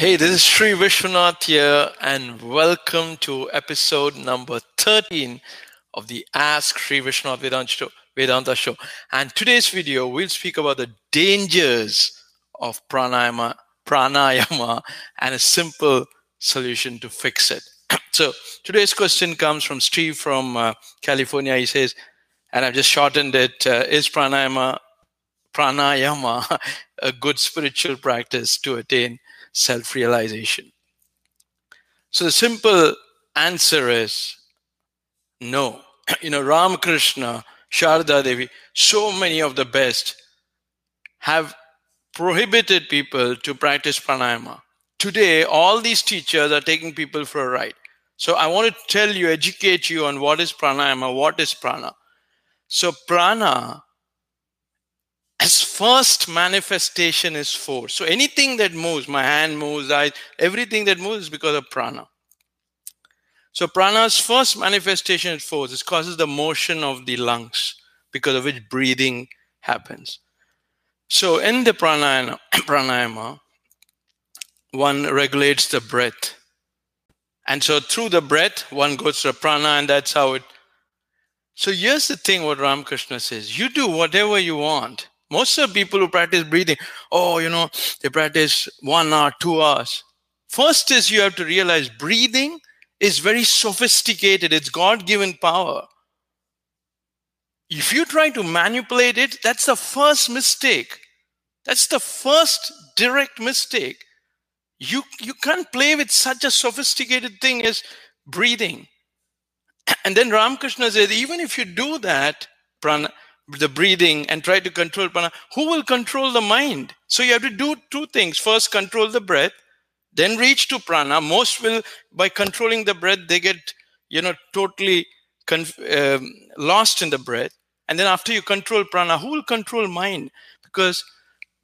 Hey, this is Sri Vishwanath here, and welcome to episode number 13 of the Ask Sri Vishwanath Vedanta Show. And today's video, we'll speak about the dangers of pranayama, pranayama and a simple solution to fix it. so today's question comes from Steve from uh, California. He says, and I've just shortened it: uh, Is pranayama pranayama a good spiritual practice to attain self realization? So the simple answer is no. You know, Ramakrishna, Sharda Devi, so many of the best have prohibited people to practice pranayama. Today, all these teachers are taking people for a ride. So I want to tell you, educate you on what is pranayama, what is prana. So prana as first manifestation is force. So anything that moves, my hand moves, I, everything that moves is because of prana. So prana's first manifestation is force. It causes the motion of the lungs because of which breathing happens. So in the pranayama, pranayama one regulates the breath. And so through the breath, one goes to prana, and that's how it. So here's the thing what Ramakrishna says you do whatever you want most of the people who practice breathing, oh, you know, they practice one hour, two hours. First is you have to realize breathing is very sophisticated. It's God given power. If you try to manipulate it, that's the first mistake. That's the first direct mistake. You, you can't play with such a sophisticated thing as breathing. And then Ramakrishna says, even if you do that, prana, the breathing and try to control prana, who will control the mind? So you have to do two things. First, control the breath, then reach to prana. Most will, by controlling the breath, they get, you know, totally conf- um, lost in the breath. And then after you control prana, who will control mind? Because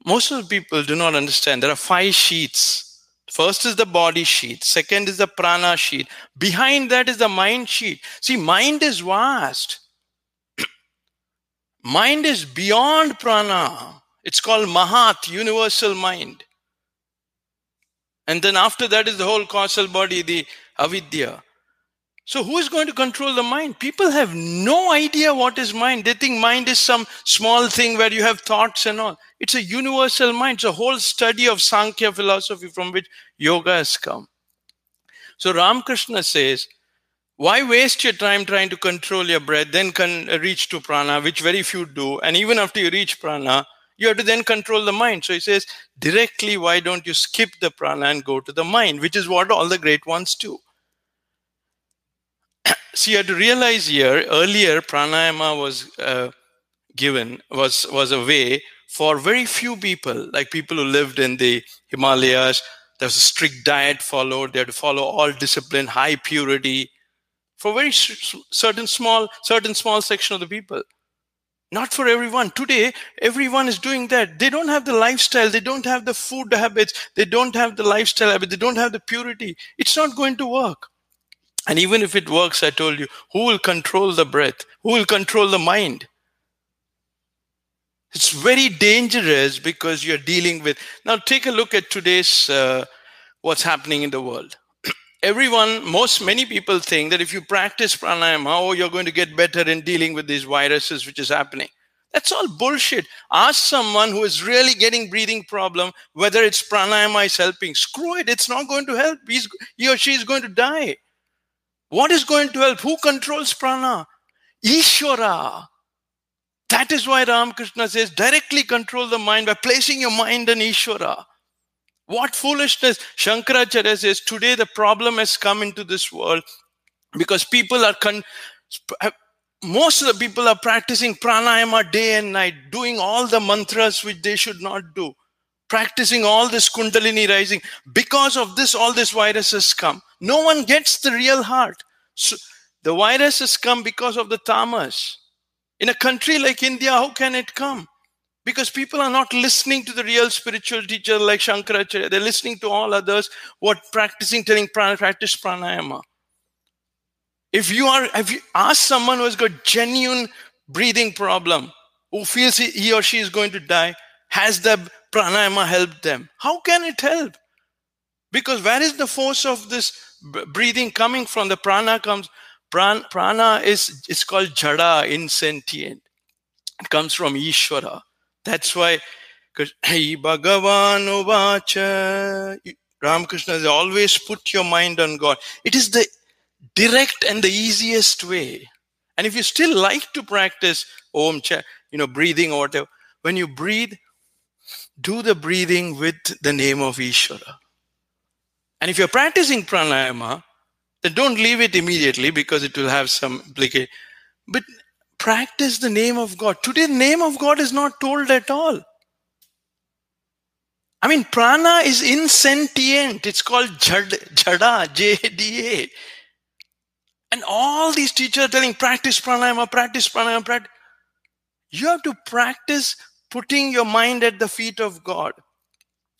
most of the people do not understand. There are five sheets. First is the body sheet. Second is the prana sheet. Behind that is the mind sheet. See, mind is vast Mind is beyond prana. It's called Mahat, universal mind. And then after that is the whole causal body, the avidya. So who is going to control the mind? People have no idea what is mind. They think mind is some small thing where you have thoughts and all. It's a universal mind. It's a whole study of Sankhya philosophy from which yoga has come. So Ramakrishna says, why waste your time trying to control your breath, then can reach to prana, which very few do. And even after you reach prana, you have to then control the mind. So he says, directly, why don't you skip the prana and go to the mind, which is what all the great ones do. so you have to realize here, earlier pranayama was uh, given, was, was a way for very few people, like people who lived in the Himalayas. There was a strict diet followed. They had to follow all discipline, high purity, for very certain small certain small section of the people. Not for everyone. Today everyone is doing that. They don't have the lifestyle. They don't have the food habits. They don't have the lifestyle habits they don't have the purity. It's not going to work. And even if it works i told you who will control the breath? Who will control the mind? It's very dangerous because you're dealing with now take a look at today's uh, what's happening in the world everyone, most many people think that if you practice pranayama, oh, you're going to get better in dealing with these viruses which is happening. That's all bullshit. Ask someone who is really getting breathing problem whether it's pranayama is helping. Screw it, it's not going to help. He's, he or she is going to die. What is going to help? Who controls prana? Ishvara. That is why Ramakrishna says directly control the mind by placing your mind in Ishvara. What foolishness! Shankaracharya says today the problem has come into this world because people are con- most of the people are practicing pranayama day and night, doing all the mantras which they should not do, practicing all this kundalini rising. Because of this, all this virus has come. No one gets the real heart. So the virus has come because of the tamas. In a country like India, how can it come? Because people are not listening to the real spiritual teacher like Shankaracharya. They're listening to all others what practicing, telling practice pranayama. If you are, if you ask someone who has got genuine breathing problem, who feels he or she is going to die, has the pranayama helped them? How can it help? Because where is the force of this breathing coming from? The prana comes. Prana, prana is it's called jada, insentient. It comes from Ishvara. That's why, because hey Bhagavan Uvacha, Ramakrishna has always put your mind on God. It is the direct and the easiest way. And if you still like to practice Om, you know, breathing or whatever, when you breathe, do the breathing with the name of Ishvara. And if you're practicing pranayama, then don't leave it immediately because it will have some implication. But practice the name of God. Today, the name of God is not told at all. I mean, prana is insentient. It's called jada, J-D-A. And all these teachers are telling, practice pranayama, practice pranayama, practice. You have to practice putting your mind at the feet of God.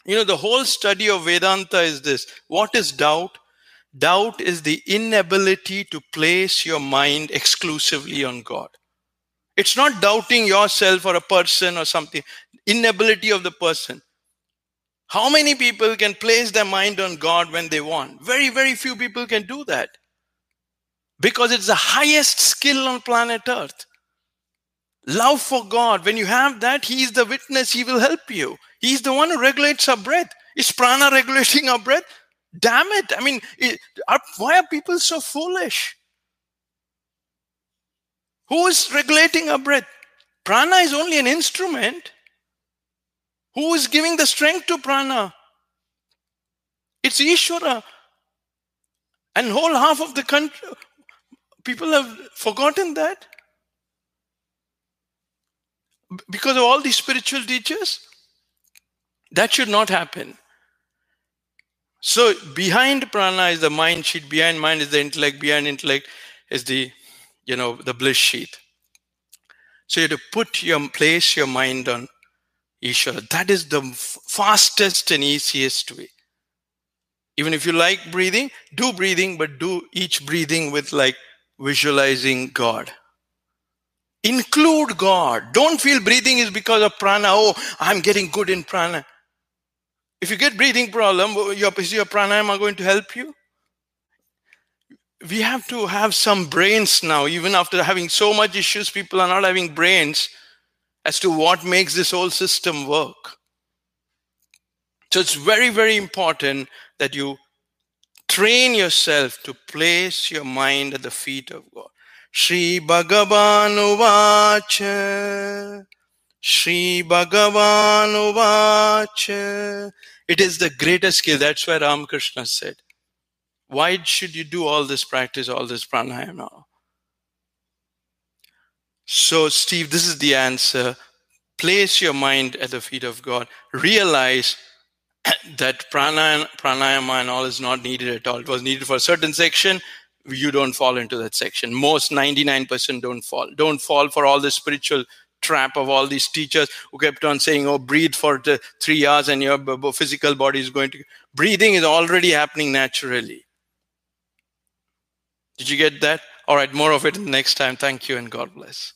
You know, the whole study of Vedanta is this. What is doubt? Doubt is the inability to place your mind exclusively on God. It's not doubting yourself or a person or something, inability of the person. How many people can place their mind on God when they want? Very, very few people can do that. Because it's the highest skill on planet Earth. Love for God. When you have that, He is the witness, He will help you. He's the one who regulates our breath. Is prana regulating our breath? Damn it. I mean, it, are, why are people so foolish? Who is regulating our breath? Prana is only an instrument. Who is giving the strength to prana? It's Ishvara. And whole half of the country, people have forgotten that. Because of all these spiritual teachers. That should not happen. So behind prana is the mind sheet, behind mind is the intellect, behind intellect is the you know, the bliss sheath. So you have to put your place your mind on Ishvara. That is the fastest and easiest way. Even if you like breathing, do breathing, but do each breathing with like visualizing God. Include God. Don't feel breathing is because of prana. Oh, I'm getting good in prana. If you get breathing problem, your, is your pranayama going to help you? We have to have some brains now even after having so much issues people are not having brains as to what makes this whole system work. So it's very very important that you train yourself to place your mind at the feet of god. Shri Bhagavan Shri Bhagavan It is the greatest skill. That's why Ramakrishna said why should you do all this practice, all this pranayama? So, Steve, this is the answer. Place your mind at the feet of God. Realize that pranayama, pranayama and all is not needed at all. It was needed for a certain section. You don't fall into that section. Most 99% don't fall. Don't fall for all the spiritual trap of all these teachers who kept on saying, oh, breathe for three hours and your physical body is going to. Breathing is already happening naturally. Did you get that? All right, more of it next time. Thank you and God bless.